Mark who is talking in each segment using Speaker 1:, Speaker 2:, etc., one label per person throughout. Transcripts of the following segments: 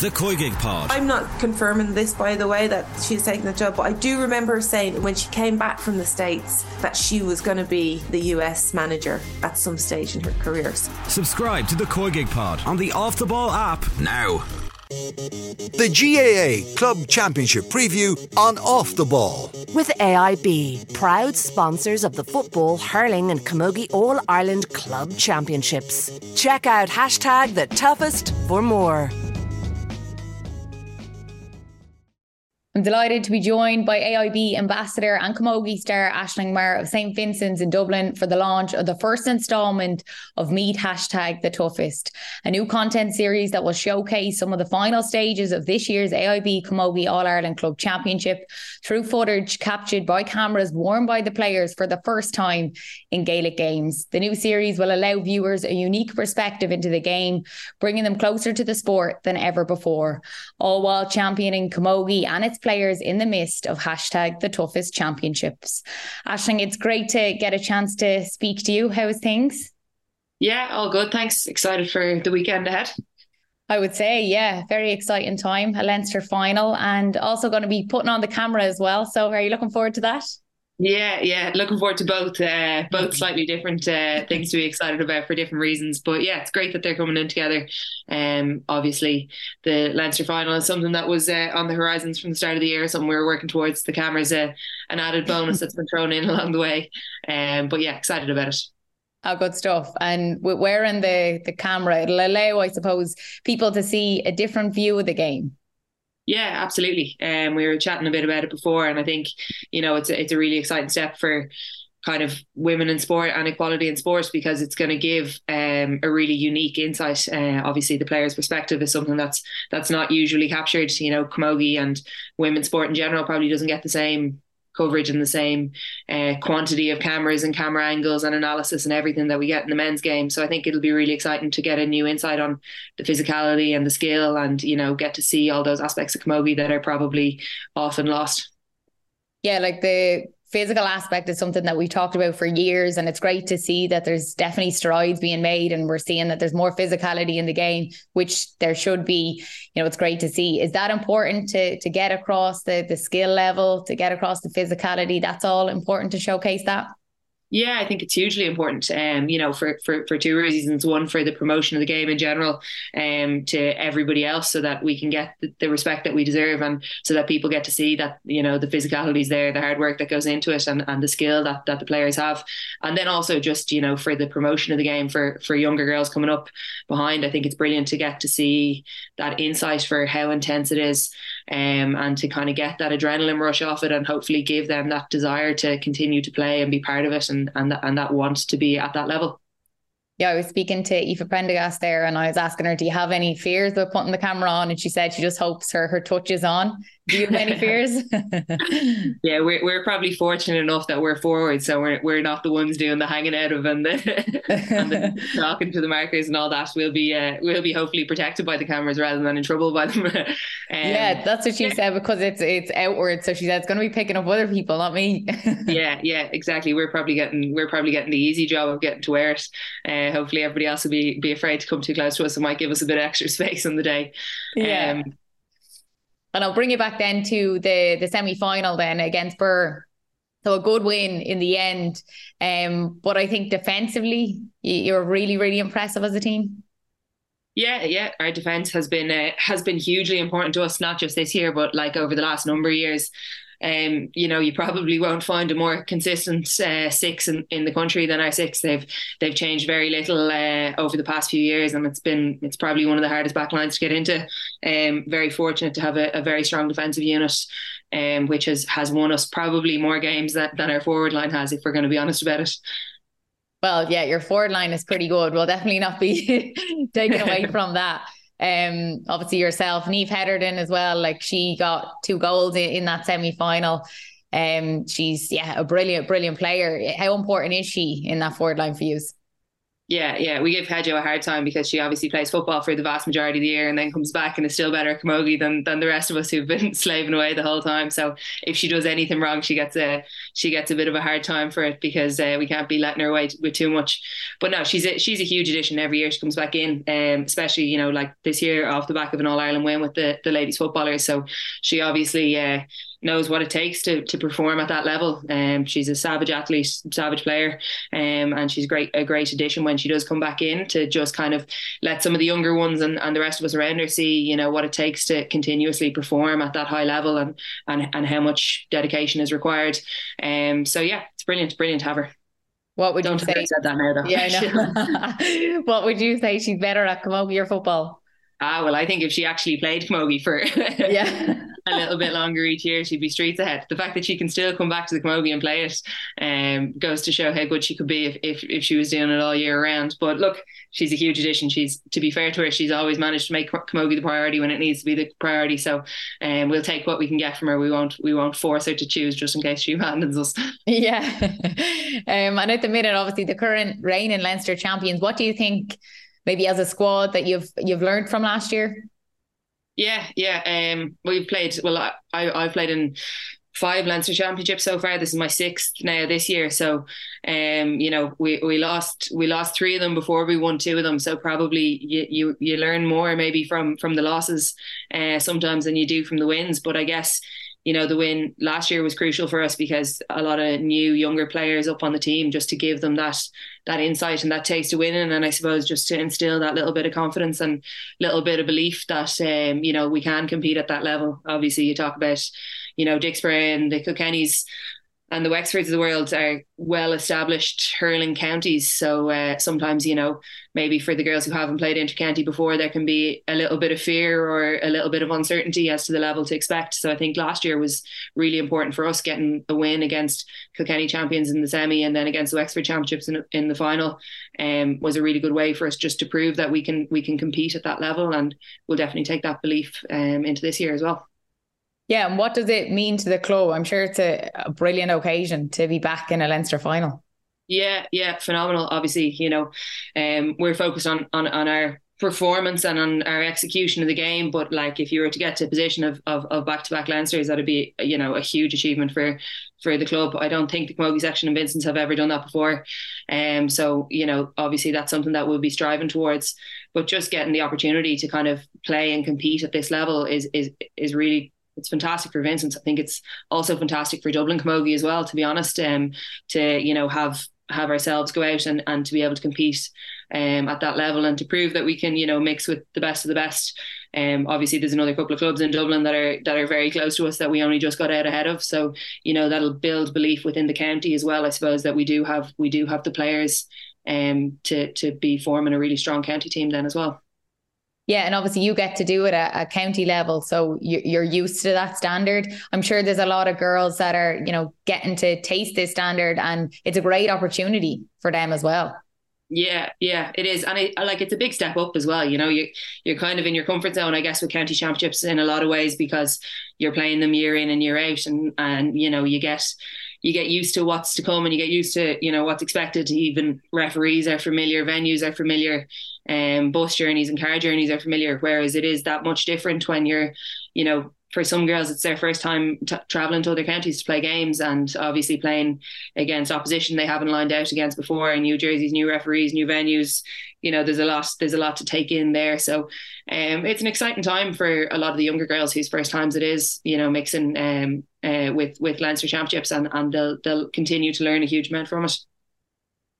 Speaker 1: The COYGIG Pod.
Speaker 2: I'm not confirming this, by the way, that she's taking the job, but I do remember her saying when she came back from the States that she was going to be the US manager at some stage in her career.
Speaker 1: Subscribe to The COYGIG Pod on the Off the Ball app now.
Speaker 3: The GAA Club Championship preview on Off the Ball.
Speaker 4: With AIB, proud sponsors of the football, hurling, and camogie All Ireland Club Championships. Check out hashtag the toughest for more.
Speaker 5: I'm delighted to be joined by AIB ambassador and Camogie star Aisling Maher of St. Vincent's in Dublin for the launch of the first instalment of Meet Hashtag the Toughest, a new content series that will showcase some of the final stages of this year's AIB Camogie All Ireland Club Championship through footage captured by cameras worn by the players for the first time in Gaelic games. The new series will allow viewers a unique perspective into the game, bringing them closer to the sport than ever before, all while championing Camogie and its players in the midst of hashtag the toughest championships. Aisling, it's great to get a chance to speak to you. How's things?
Speaker 6: Yeah, all good. Thanks. Excited for the weekend ahead.
Speaker 5: I would say, yeah, very exciting time, a Leinster final, and also going to be putting on the camera as well. So, are you looking forward to that?
Speaker 6: Yeah, yeah, looking forward to both. Uh, both slightly different uh, things to be excited about for different reasons. But yeah, it's great that they're coming in together. Um, obviously, the Leinster final is something that was uh, on the horizons from the start of the year. Something we were working towards. The cameras, uh, an added bonus that's been thrown in along the way. Um, but yeah, excited about it.
Speaker 5: Oh, good stuff. And wearing the the camera, it'll allow, I suppose, people to see a different view of the game.
Speaker 6: Yeah, absolutely. Um, we were chatting a bit about it before, and I think you know it's a, it's a really exciting step for kind of women in sport and equality in sports because it's going to give um, a really unique insight. Uh, obviously, the player's perspective is something that's that's not usually captured. You know, camogie and women's sport in general probably doesn't get the same coverage and the same uh, quantity of cameras and camera angles and analysis and everything that we get in the men's game. So I think it'll be really exciting to get a new insight on the physicality and the skill and, you know, get to see all those aspects of camogie that are probably often lost.
Speaker 5: Yeah, like the physical aspect is something that we've talked about for years and it's great to see that there's definitely strides being made and we're seeing that there's more physicality in the game which there should be. You know it's great to see. Is that important to to get across the the skill level to get across the physicality? That's all important to showcase that
Speaker 6: yeah, I think it's hugely important. Um, you know, for for for two reasons. One, for the promotion of the game in general, um, to everybody else, so that we can get the, the, respect that we deserve, and so that people get to see that you know the physicality is there, the hard work that goes into it, and, and the skill that that the players have, and then also just you know for the promotion of the game for for younger girls coming up behind. I think it's brilliant to get to see that insight for how intense it is, um, and to kind of get that adrenaline rush off it, and hopefully give them that desire to continue to play and be part of it, and and that, and that want to be at that level.
Speaker 5: Yeah, I was speaking to Aoife Prendergast there and I was asking her, do you have any fears about putting the camera on? And she said she just hopes her her touch is on. Do you have any fears?
Speaker 6: yeah, we're we're probably fortunate enough that we're forward, so we're we're not the ones doing the hanging out of and the, and the talking to the markers and all that. We'll be uh, we'll be hopefully protected by the cameras rather than in trouble by them. um,
Speaker 5: yeah, that's what she said because it's it's outward. So she said it's going to be picking up other people, not me.
Speaker 6: yeah, yeah, exactly. We're probably getting we're probably getting the easy job of getting to wear it. Uh, hopefully, everybody else will be be afraid to come too close to us and might give us a bit of extra space on the day.
Speaker 5: Yeah. Um, and I'll bring you back then to the the semi final then against Birr. So a good win in the end. Um, but I think defensively, you're really, really impressive as a team.
Speaker 6: Yeah, yeah, our defense has been uh, has been hugely important to us, not just this year, but like over the last number of years um, you know, you probably won't find a more consistent uh, six in, in the country than our six. They've they've changed very little uh, over the past few years, and it's been it's probably one of the hardest backlines to get into. Um, very fortunate to have a, a very strong defensive unit, um, which has has won us probably more games that, than our forward line has, if we're going to be honest about it.
Speaker 5: Well, yeah, your forward line is pretty good. We'll definitely not be taken away from that. Um, obviously yourself, Niamh Hetherton as well. Like she got two goals in, in that semi final. Um, she's yeah a brilliant, brilliant player. How important is she in that forward line for you?
Speaker 6: Yeah, yeah, we give Hedjo a hard time because she obviously plays football for the vast majority of the year and then comes back and is still better at camogie than than the rest of us who've been slaving away the whole time. So if she does anything wrong, she gets a she gets a bit of a hard time for it because uh, we can't be letting her away with too much. But no, she's a, she's a huge addition every year she comes back in, um, especially you know like this year off the back of an All Ireland win with the the ladies footballers. So she obviously. Uh, knows what it takes to to perform at that level. Um, she's a savage athlete, savage player, um, and she's great a great addition when she does come back in to just kind of let some of the younger ones and, and the rest of us around her see, you know, what it takes to continuously perform at that high level and and and how much dedication is required. Um, so yeah, it's brilliant, brilliant to have her.
Speaker 5: What would
Speaker 6: Don't
Speaker 5: you say?
Speaker 6: I said that now, though.
Speaker 5: Yeah, what would you say she's better at camogie or football?
Speaker 6: Ah, well, I think if she actually played camogie for
Speaker 5: yeah
Speaker 6: a little bit longer each year, she'd be streets ahead. The fact that she can still come back to the camogie and play it um, goes to show how good she could be if, if, if she was doing it all year round. But look, she's a huge addition. She's to be fair to her, she's always managed to make camogie the priority when it needs to be the priority. So um, we'll take what we can get from her. We won't we won't force her to choose just in case she abandons us.
Speaker 5: Yeah. um, and at the minute, obviously, the current reigning Leinster champions. What do you think? Maybe as a squad that you've you've learned from last year.
Speaker 6: Yeah, yeah. Um, we've played. Well, I I've played in five Leinster championships so far. This is my sixth now this year. So, um, you know, we, we lost we lost three of them before we won two of them. So probably you you, you learn more maybe from from the losses uh, sometimes than you do from the wins. But I guess you know the win last year was crucial for us because a lot of new younger players up on the team just to give them that that insight and that taste of winning. And I suppose just to instill that little bit of confidence and little bit of belief that um, you know we can compete at that level. Obviously you talk about you know Dicksboro and the Kilkennys and the Wexfords of the world are well established hurling counties. So uh, sometimes, you know, maybe for the girls who haven't played intercounty before, there can be a little bit of fear or a little bit of uncertainty as to the level to expect. So I think last year was really important for us getting a win against Kilkenny champions in the semi and then against the Wexford championships in, in the final. Um, was a really good way for us just to prove that we can we can compete at that level, and we'll definitely take that belief um, into this year as well.
Speaker 5: Yeah, and what does it mean to the club? I'm sure it's a, a brilliant occasion to be back in a Leinster final.
Speaker 6: Yeah, yeah, phenomenal. Obviously, you know, um, we're focused on on on our performance and on our execution of the game. But like, if you were to get to a position of of, of back-to-back Leinsters, that'd be you know a huge achievement for for the club. I don't think the Camogie section and Vincent's have ever done that before. Um, so you know, obviously that's something that we'll be striving towards. But just getting the opportunity to kind of play and compete at this level is is is really it's fantastic for Vincent. I think it's also fantastic for Dublin Camogie as well, to be honest. Um, to you know have have ourselves go out and, and to be able to compete um, at that level and to prove that we can you know mix with the best of the best. Um, obviously there's another couple of clubs in Dublin that are that are very close to us that we only just got out ahead of. So you know that'll build belief within the county as well. I suppose that we do have we do have the players um to to be forming a really strong county team then as well.
Speaker 5: Yeah, and obviously you get to do it at a county level, so you're used to that standard. I'm sure there's a lot of girls that are, you know, getting to taste this standard, and it's a great opportunity for them as well.
Speaker 6: Yeah, yeah, it is, and it, like it's a big step up as well. You know, you you're kind of in your comfort zone, I guess, with county championships in a lot of ways because you're playing them year in and year out, and and you know you get you get used to what's to come and you get used to you know what's expected. Even referees are familiar venues are familiar um bus journeys and car journeys are familiar whereas it is that much different when you're you know for some girls, it's their first time t- traveling to other counties to play games, and obviously playing against opposition they haven't lined out against before, and new jerseys, new referees, new venues. You know, there's a lot. There's a lot to take in there. So, um, it's an exciting time for a lot of the younger girls whose first times it is. You know, mixing um, uh, with with Leinster championships, and and they'll they'll continue to learn a huge amount from it.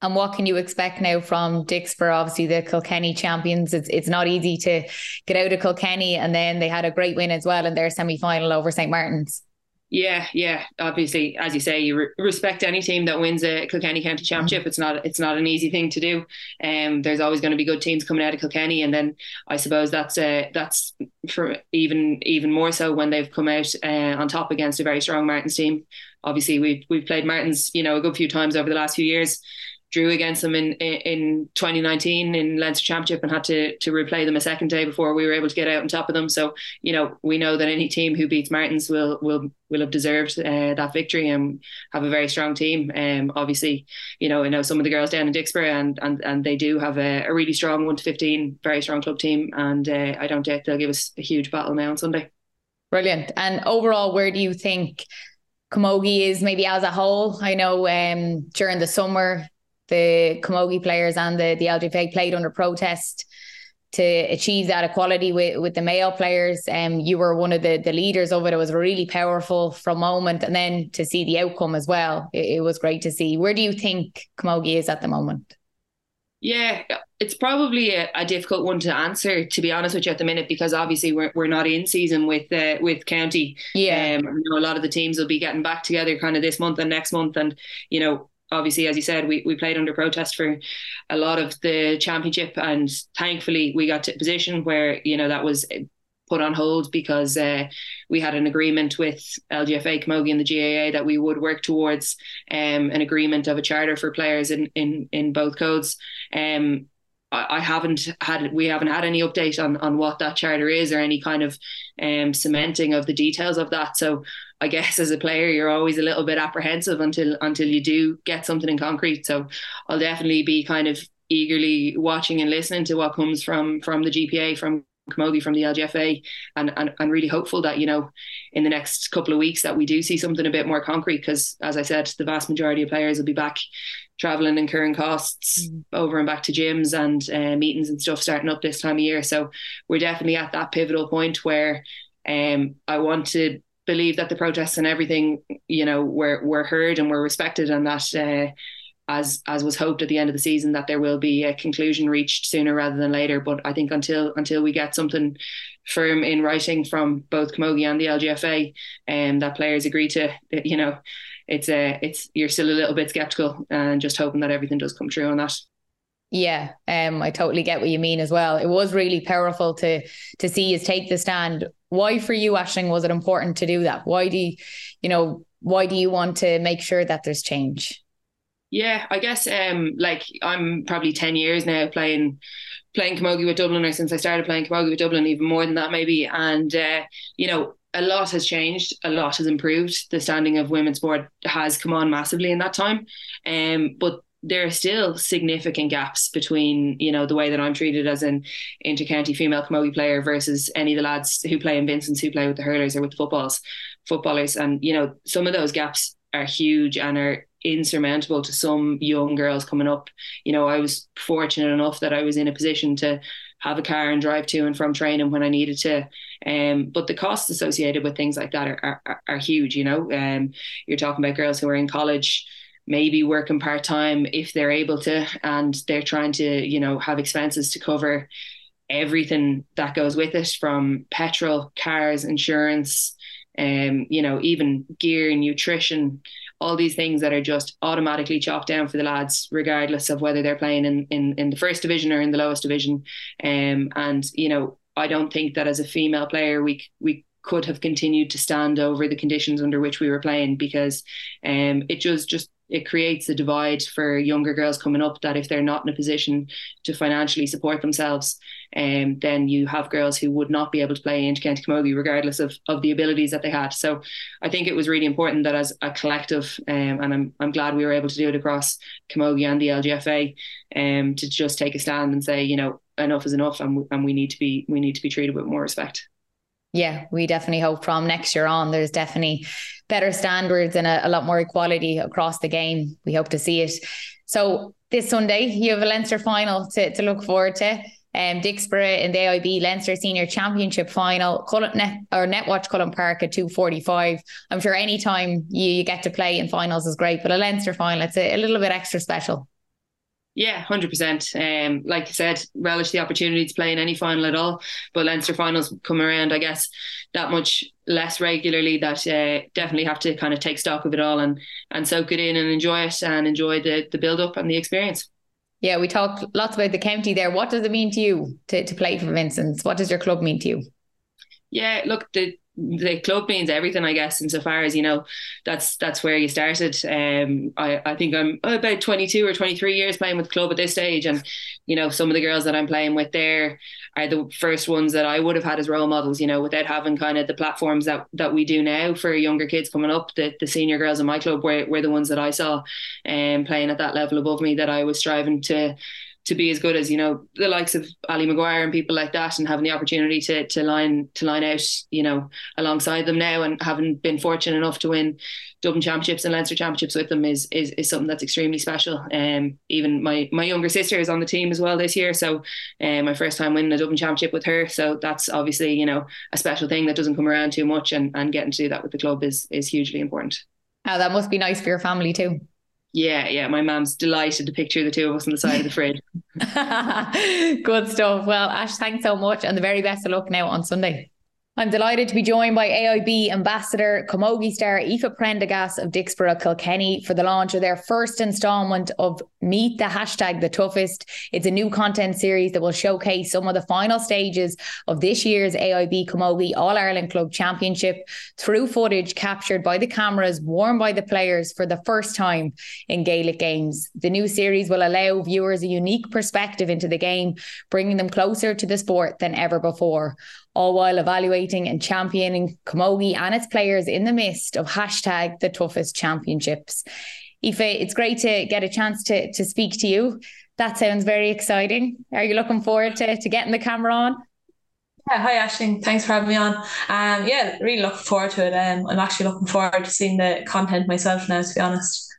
Speaker 5: And what can you expect now from Dicksboro? Obviously, the Kilkenny champions. It's it's not easy to get out of Kilkenny, and then they had a great win as well in their semi final over St Martin's.
Speaker 6: Yeah, yeah. Obviously, as you say, you re- respect any team that wins a Kilkenny County Championship. It's not it's not an easy thing to do. Um, there's always going to be good teams coming out of Kilkenny, and then I suppose that's uh, that's for even even more so when they've come out uh, on top against a very strong Martins team. Obviously, we've we've played Martins, you know, a good few times over the last few years drew against them in, in 2019 in Leinster Championship and had to to replay them a second day before we were able to get out on top of them. So you know we know that any team who beats Martins will will will have deserved uh, that victory and have a very strong team. Um, obviously, you know I know some of the girls down in Dicksboro and and and they do have a, a really strong one to 15, very strong club team, and uh, I don't doubt they'll give us a huge battle now on Sunday.
Speaker 5: Brilliant. And overall, where do you think? Camogie is maybe as a whole. I know um, during the summer the Camogie players and the, the LGFA played under protest to achieve that equality with, with the male players. Um, you were one of the, the leaders of it. It was a really powerful from moment. And then to see the outcome as well, it, it was great to see. Where do you think Camogie is at the moment?
Speaker 6: Yeah, it's probably a, a, difficult one to answer, to be honest with you, at the minute, because obviously we're, we're not in season with uh, with county.
Speaker 5: Yeah,
Speaker 6: um, you know, a lot of the teams will be getting back together kind of this month and next month, and you know, obviously, as you said, we, we played under protest for a lot of the championship, and thankfully we got to a position where you know that was put on hold because uh, we had an agreement with LGFA, Camogie, and the GAA that we would work towards um, an agreement of a charter for players in in in both codes. Um, I haven't had we haven't had any update on on what that charter is or any kind of um, cementing of the details of that. So I guess as a player, you're always a little bit apprehensive until until you do get something in concrete. So I'll definitely be kind of eagerly watching and listening to what comes from from the GPA, from Camogie, from the LGFA, and, and and really hopeful that you know in the next couple of weeks that we do see something a bit more concrete. Because as I said, the vast majority of players will be back traveling, incurring costs mm. over and back to gyms and uh, meetings and stuff starting up this time of year. So we're definitely at that pivotal point where um, I want to believe that the protests and everything, you know, were were heard and were respected, and that uh, as as was hoped at the end of the season that there will be a conclusion reached sooner rather than later. But I think until until we get something firm in writing from both Camogie and the LGFA, and um, that players agree to, you know, it's a uh, it's you're still a little bit skeptical and just hoping that everything does come true on that.
Speaker 5: Yeah, um, I totally get what you mean as well. It was really powerful to to see you take the stand. Why for you, Aisling, was it important to do that? Why do you, you know, why do you want to make sure that there's change?
Speaker 6: Yeah, I guess um like I'm probably 10 years now playing playing camogie with Dublin or since I started playing camogie with Dublin, even more than that maybe. And uh, you know, a lot has changed, a lot has improved. The standing of women's sport has come on massively in that time. Um, but there are still significant gaps between, you know, the way that I'm treated as an intercounty female camogie player versus any of the lads who play in Vincent's who play with the hurlers or with the footballs footballers. And, you know, some of those gaps are huge and are insurmountable to some young girls coming up. You know, I was fortunate enough that I was in a position to have a car and drive to and from training when I needed to. Um, but the costs associated with things like that are are, are huge. You know, um, you're talking about girls who are in college maybe working part time if they're able to, and they're trying to, you know, have expenses to cover everything that goes with it from petrol, cars, insurance, um, you know, even gear, nutrition, all these things that are just automatically chopped down for the lads, regardless of whether they're playing in, in, in the first division or in the lowest division. Um, and, you know, I don't think that as a female player, we, we could have continued to stand over the conditions under which we were playing because um, it just, just it creates a divide for younger girls coming up that if they're not in a position to financially support themselves, um, then you have girls who would not be able to play into County Camogie regardless of, of the abilities that they had. So I think it was really important that as a collective, um, and I'm I'm glad we were able to do it across Camogie and the LGFA, um, to just take a stand and say, you know, enough is enough, and and we need to be we need to be treated with more respect.
Speaker 5: Yeah, we definitely hope from next year on, there's definitely better standards and a, a lot more equality across the game. We hope to see it. So this Sunday, you have a Leinster final to, to look forward to. Um, Dicksboro in the AIB Leinster Senior Championship final, Cullen, Net, or Netwatch Cullen Park at 2.45. I'm sure any time you, you get to play in finals is great, but a Leinster final, it's a, a little bit extra special.
Speaker 6: Yeah, hundred percent. Um, like I said, relish the opportunity to play in any final at all. But Leinster finals come around, I guess, that much less regularly. That uh, definitely have to kind of take stock of it all and and soak it in and enjoy it and enjoy the the build up and the experience.
Speaker 5: Yeah, we talked lots about the county there. What does it mean to you to to play for Vincent's? What does your club mean to you?
Speaker 6: Yeah, look, the the club means everything, I guess, insofar as you know that's that's where you started. Um, I I think I'm about 22 or 23 years playing with club at this stage, and you know some of the girls that I'm playing with there are the first ones that I would have had as role models. You know, without having kind of the platforms that that we do now for younger kids coming up, the the senior girls in my club were were the ones that I saw, um, playing at that level above me that I was striving to to be as good as you know the likes of Ali Maguire and people like that, and having the opportunity to to line to line out you know alongside them now, and having been fortunate enough to win Dublin championships and Leinster championships with them is is, is something that's extremely special. Um, even my my younger sister is on the team as well this year, so um, my first time winning a Dublin championship with her, so that's obviously you know a special thing that doesn't come around too much, and and getting to do that with the club is is hugely important.
Speaker 5: Oh, that must be nice for your family too.
Speaker 6: Yeah, yeah. My mom's delighted to picture the two of us on the side of the fridge.
Speaker 5: Good stuff. Well, Ash, thanks so much and the very best of luck now on Sunday. I'm delighted to be joined by AIB Ambassador Camogie star Aoife Prendergast of Dicksboro Kilkenny for the launch of their first instalment of Meet the Hashtag the Toughest. It's a new content series that will showcase some of the final stages of this year's AIB Camogie All Ireland Club Championship through footage captured by the cameras worn by the players for the first time in Gaelic games. The new series will allow viewers a unique perspective into the game, bringing them closer to the sport than ever before all while evaluating and championing Camogie and its players in the midst of hashtag the toughest championships. Aoife, it's great to get a chance to, to speak to you. That sounds very exciting. Are you looking forward to, to getting the camera on?
Speaker 7: Yeah, hi Ashling. Thanks for having me on. Um, yeah, really looking forward to it. Um, I'm actually looking forward to seeing the content myself now, to be honest.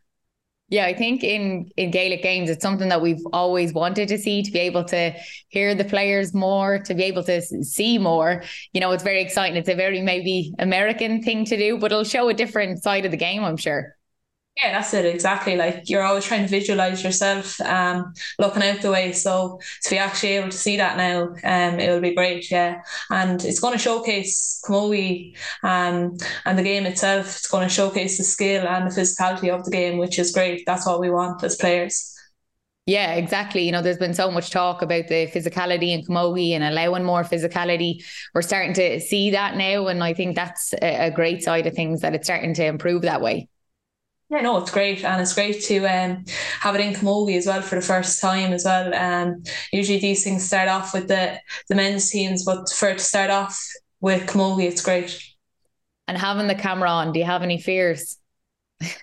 Speaker 5: Yeah, I think in in Gaelic games, it's something that we've always wanted to see to be able to hear the players more, to be able to see more. You know, it's very exciting. It's a very maybe American thing to do, but it'll show a different side of the game, I'm sure.
Speaker 7: Yeah, that's it exactly. Like you're always trying to visualize yourself, um, looking out the way. So to be actually able to see that now, um, it will be great. Yeah, and it's going to showcase Camogie, um, and the game itself. It's going to showcase the skill and the physicality of the game, which is great. That's what we want as players.
Speaker 5: Yeah, exactly. You know, there's been so much talk about the physicality in Camogie and allowing more physicality. We're starting to see that now, and I think that's a, a great side of things that it's starting to improve that way.
Speaker 7: Yeah, no, it's great, and it's great to um, have it in Camogie as well for the first time as well. Um, usually these things start off with the the men's teams, but for it to start off with Camogie, it's great.
Speaker 5: And having the camera on, do you have any fears?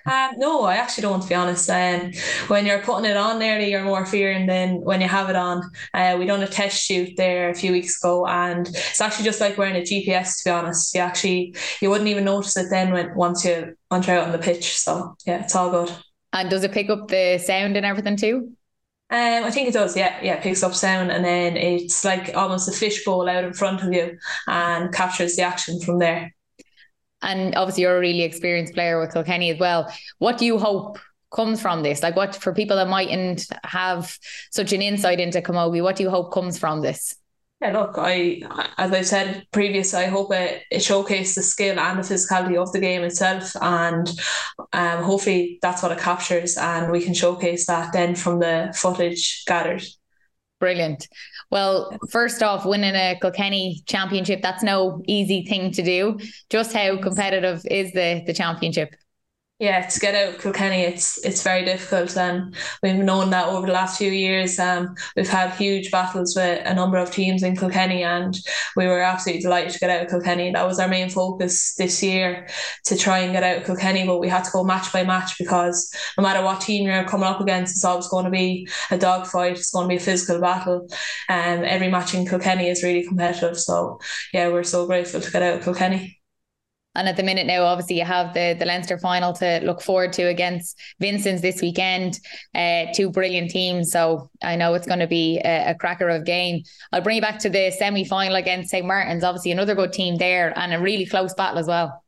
Speaker 7: Um, no, I actually don't, to be honest. Um, when you're putting it on nearly, you're more fearing than when you have it on. Uh, we done a test shoot there a few weeks ago, and it's actually just like wearing a GPS. To be honest, you actually you wouldn't even notice it then when once you once you're out on the pitch. So yeah, it's all good.
Speaker 5: And does it pick up the sound and everything too?
Speaker 7: Um, I think it does. Yeah, yeah, it picks up sound, and then it's like almost a fishbowl out in front of you, and captures the action from there
Speaker 5: and obviously you're a really experienced player with Kilkenny as well. What do you hope comes from this? Like what for people that mightn't have such an insight into Camogie, what do you hope comes from this?
Speaker 7: Yeah, look, I as I said previous, I hope it, it showcases the skill and the physicality of the game itself, and um, hopefully that's what it captures, and we can showcase that then from the footage gathered.
Speaker 5: Brilliant. Well, first off, winning a Kilkenny championship, that's no easy thing to do. Just how competitive is the the championship?
Speaker 7: Yeah, to get out of Kilkenny, it's it's very difficult, and we've known that over the last few years. Um, we've had huge battles with a number of teams in Kilkenny, and we were absolutely delighted to get out of Kilkenny. That was our main focus this year to try and get out of Kilkenny, but we had to go match by match because no matter what team you're coming up against, it's always going to be a dogfight. It's going to be a physical battle, and um, every match in Kilkenny is really competitive. So yeah, we're so grateful to get out of Kilkenny.
Speaker 5: And at the minute now, obviously, you have the the Leinster final to look forward to against Vincent's this weekend. Uh, two brilliant teams, so I know it's going to be a, a cracker of game. I'll bring you back to the semi final against St Martin's. Obviously, another good team there, and a really close battle as well.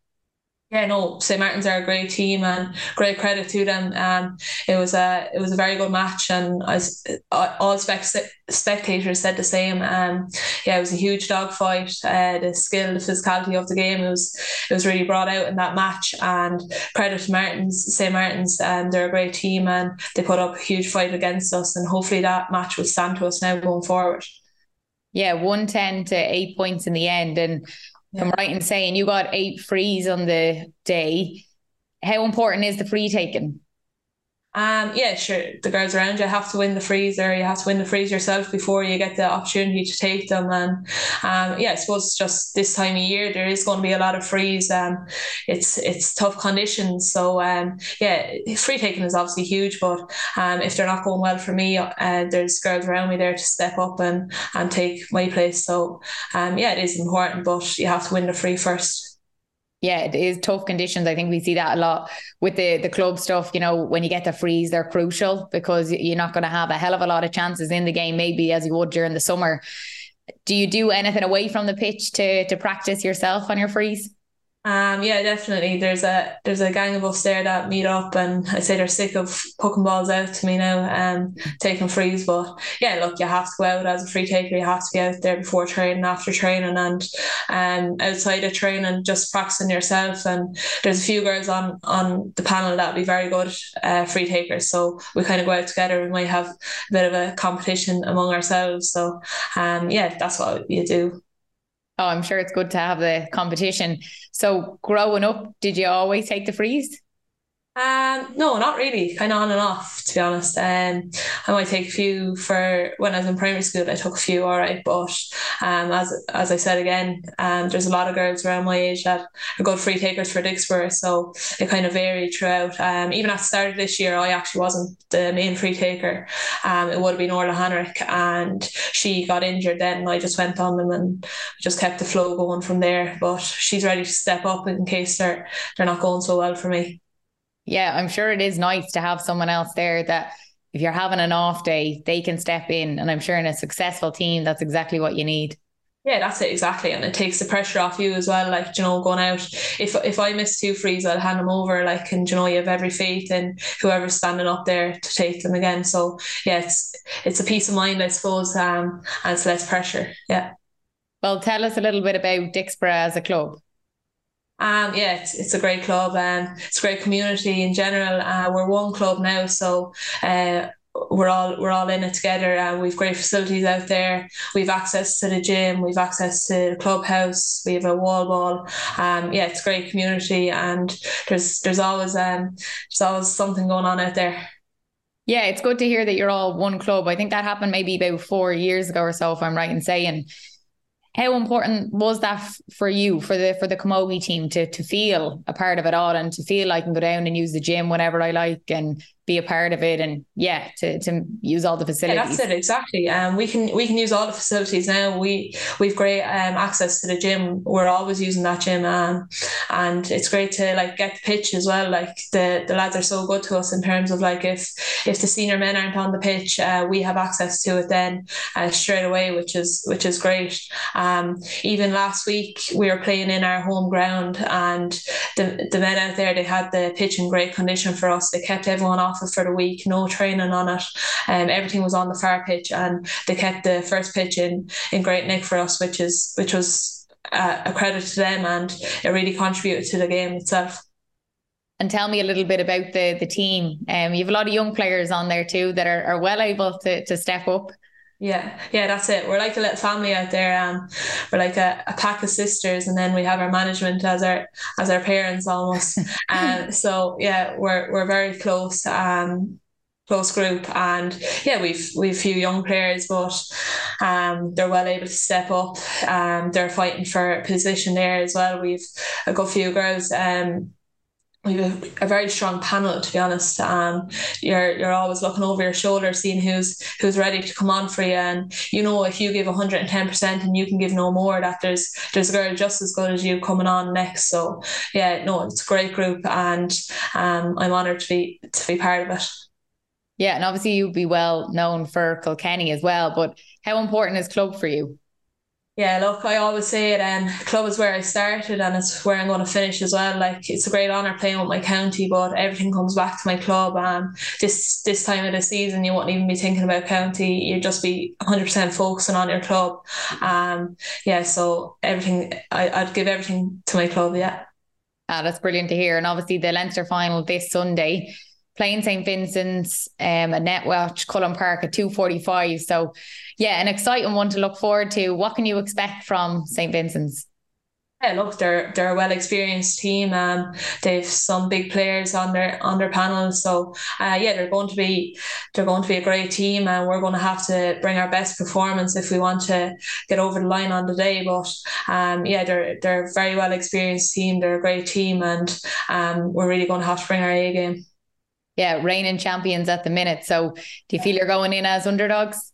Speaker 7: Yeah, no, St Martin's are a great team and great credit to them. Um, it was a it was a very good match, and as all spectators said the same. Um, yeah, it was a huge dogfight. Uh, the skill, the physicality of the game, it was it was really brought out in that match. And credit to Martins, St Martins, um, they're a great team, and they put up a huge fight against us. And hopefully that match will stand to us now going forward.
Speaker 5: Yeah, one ten to eight points in the end, and Yeah. I'm right in saying you got eight frees on the day. How important is the free taking?
Speaker 7: Um, yeah, sure. The girls around you have to win the freezer. You have to win the frees yourself before you get the opportunity to take them. And um, yeah, I suppose just this time of year there is going to be a lot of frees. Um, it's it's tough conditions. So um, yeah, free taking is obviously huge. But um, if they're not going well for me, uh, there's girls around me there to step up and and take my place. So um, yeah, it is important, but you have to win the free first
Speaker 5: yeah, it is tough conditions. I think we see that a lot with the the club stuff. You know, when you get the frees, they're crucial because you're not going to have a hell of a lot of chances in the game, maybe as you would during the summer. Do you do anything away from the pitch to to practice yourself on your frees?
Speaker 7: Um, yeah, definitely. There's a there's a gang of us there that meet up, and I say they're sick of poking balls out to me now and taking frees. But yeah, look, you have to go out as a free taker. You have to be out there before training, after training, and um outside of training, just practicing yourself. And there's a few girls on on the panel that be very good uh, free takers. So we kind of go out together. We might have a bit of a competition among ourselves. So um, yeah, that's what you do.
Speaker 5: Oh, I'm sure it's good to have the competition. So, growing up, did you always take the frees?
Speaker 7: Um, no, not really. Kind of on and off, to be honest. Um, I might take a few for when I was in primary school. I took a few, all right. But um, as as I said again, um, there's a lot of girls around my age that are good free takers for Dicksboro, so it kind of varied throughout. Um, even at the start of this year, I actually wasn't the main free taker. Um, it would have been Orla Hanrick, and she got injured then, and I just went on them and just kept the flow going from there. But she's ready to step up in case they're they're not going so well for me
Speaker 5: yeah, I'm sure it is nice to have someone else there that if you're having an off day, they can step in. And I'm sure in a successful team, that's exactly what you need.
Speaker 7: Yeah, that's it exactly, and it takes the pressure off you as well. Like you know, going out. If if I miss two frees, I'll hand them over. Like and you know, you have every faith in whoever's standing up there to take them again. So yeah, it's it's a peace of mind, I suppose, um, and it's less pressure. Yeah.
Speaker 5: Well, tell us a little bit about Dicksboro as a club.
Speaker 7: Um, yeah, it's, it's a great club and it's a great community in general. Uh, we're one club now, so uh, we're all we're all in it together. Uh, we've great facilities out there. We've access to the gym. We've access to the clubhouse. We have a wall ball. Um, yeah, it's a great community, and there's there's always um there's always something going on out there.
Speaker 5: Yeah, it's good to hear that you're all one club. I think that happened maybe about four years ago or so, if I'm right in saying. How important was that f- for you, for the for the Camogie team to to feel a part of it all and to feel I can go down and use the gym whenever I like and be a part of it and yeah to, to use all the facilities
Speaker 7: yeah, that's it exactly. Um we can we can use all the facilities now. We we've great um access to the gym. We're always using that gym um, and it's great to like get the pitch as well. Like the the lads are so good to us in terms of like if if the senior men aren't on the pitch uh, we have access to it then uh, straight away which is which is great. Um even last week we were playing in our home ground and the, the men out there they had the pitch in great condition for us they kept everyone off it for the week, no training on it. Um, everything was on the far pitch, and they kept the first pitch in in great nick for us, which is which was uh, a credit to them, and it really contributed to the game itself.
Speaker 5: And tell me a little bit about the the team. Um, you have a lot of young players on there too that are, are well able to to step up.
Speaker 7: Yeah, yeah, that's it. We're like a little family out there. Um, we're like a, a pack of sisters, and then we have our management as our as our parents almost. And um, so yeah, we're we're very close. Um, close group and yeah we've we've a few young players but um they're well able to step up um they're fighting for a position there as well we've a good few girls um we have a, a very strong panel to be honest um you're you're always looking over your shoulder seeing who's who's ready to come on for you. And you know if you give 110% and you can give no more that there's there's a girl just as good as you coming on next. So yeah no it's a great group and um I'm honored to be to be part of it.
Speaker 5: Yeah and obviously you'd be well known for Kilkenny as well but how important is club for you
Speaker 7: yeah, look, I always say it, and um, club is where I started, and it's where I'm going to finish as well. Like it's a great honor playing with my county, but everything comes back to my club. And this this time of the season, you won't even be thinking about county. You just be 100 percent focusing on your club. Um, yeah, so everything I, I'd give everything to my club. Yeah.
Speaker 5: Ah, that's brilliant to hear. And obviously the Leinster final this Sunday playing St. Vincent's um, at Netwatch, Cullen Park at 2.45. So, yeah, an exciting one to look forward to. What can you expect from St. Vincent's?
Speaker 7: Yeah, look, they're they're a well experienced team. Um, they've some big players on their on their panel, so uh, yeah, they're going to be they're going to be a great team, and we're going to have to bring our best performance if we want to get over the line on the day. But um, yeah, they're they're a very well experienced team. They're a great team, and um, we're really going to have to bring our A game.
Speaker 5: Yeah, reigning champions at the minute. So, do you feel you're going in as underdogs?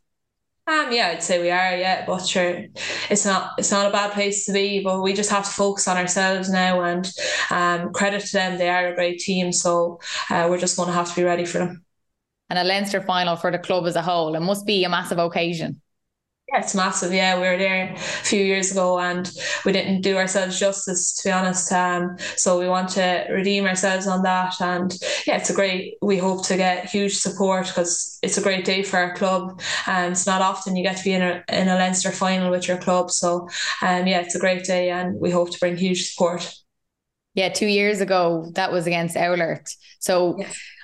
Speaker 7: Um, yeah, I'd say we are. Yeah, but sure, it's not it's not a bad place to be. But we just have to focus on ourselves now, and um, credit to them. They are a great team, so uh, we're just going to have to be ready for them.
Speaker 5: And a Leinster final for the club as a whole. It must be a massive occasion.
Speaker 7: Yeah, it's massive. Yeah, we were there a few years ago and we didn't do ourselves justice, to be honest. Um, so we want to redeem ourselves on that. And yeah, it's a great, we hope to get huge support because it's a great day for our club. And um, it's not often you get to be in a, in a Leinster final with your club. So um, yeah, it's a great day and we hope to bring huge support.
Speaker 5: Yeah, two years ago, that was against Oulart. So.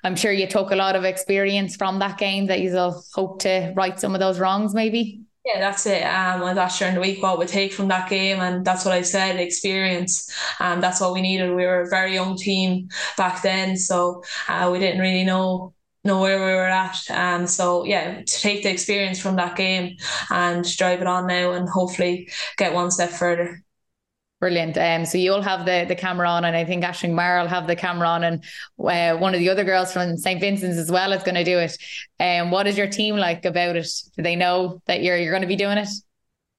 Speaker 5: I'm sure you took a lot of experience from that game that you'll hope to right some of those wrongs, maybe.
Speaker 7: Yeah, that's it. Um, I thought during the week what we take from that game, and that's what I said, experience. Um, that's what we needed. We were a very young team back then, so uh, we didn't really know know where we were at. Um, so yeah, to take the experience from that game and drive it on now, and hopefully get one step further.
Speaker 5: Brilliant. Um, so you'll have the the camera on, and I think Aisling Maher will have the camera on, and uh, one of the other girls from St Vincent's as well is going to do it. Um, what is your team like about it? Do they know that you're you're going to be doing it?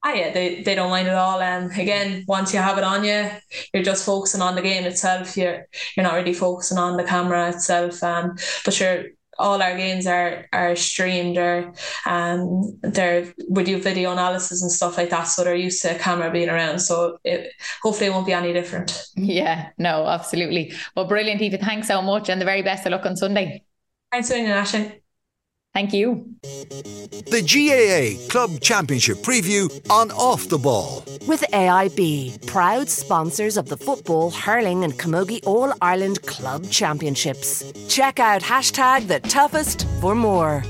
Speaker 7: Ah, yeah, they, they don't mind at all. And um, again, once you have it on you, you're just focusing on the game itself. You're you're not really focusing on the camera itself. Um, but you're all our games are are streamed or um they're we do video analysis and stuff like that so they're used to a camera being around so it hopefully it won't be any different.
Speaker 5: Yeah no absolutely. Well brilliant Aoife. Thanks so much and the very best of luck on Sunday.
Speaker 7: Thanks for Ashley
Speaker 5: Thank you.
Speaker 3: The GAA Club Championship preview on Off the Ball.
Speaker 4: With AIB, proud sponsors of the football, hurling, and camogie All Ireland Club Championships. Check out hashtag the toughest for more.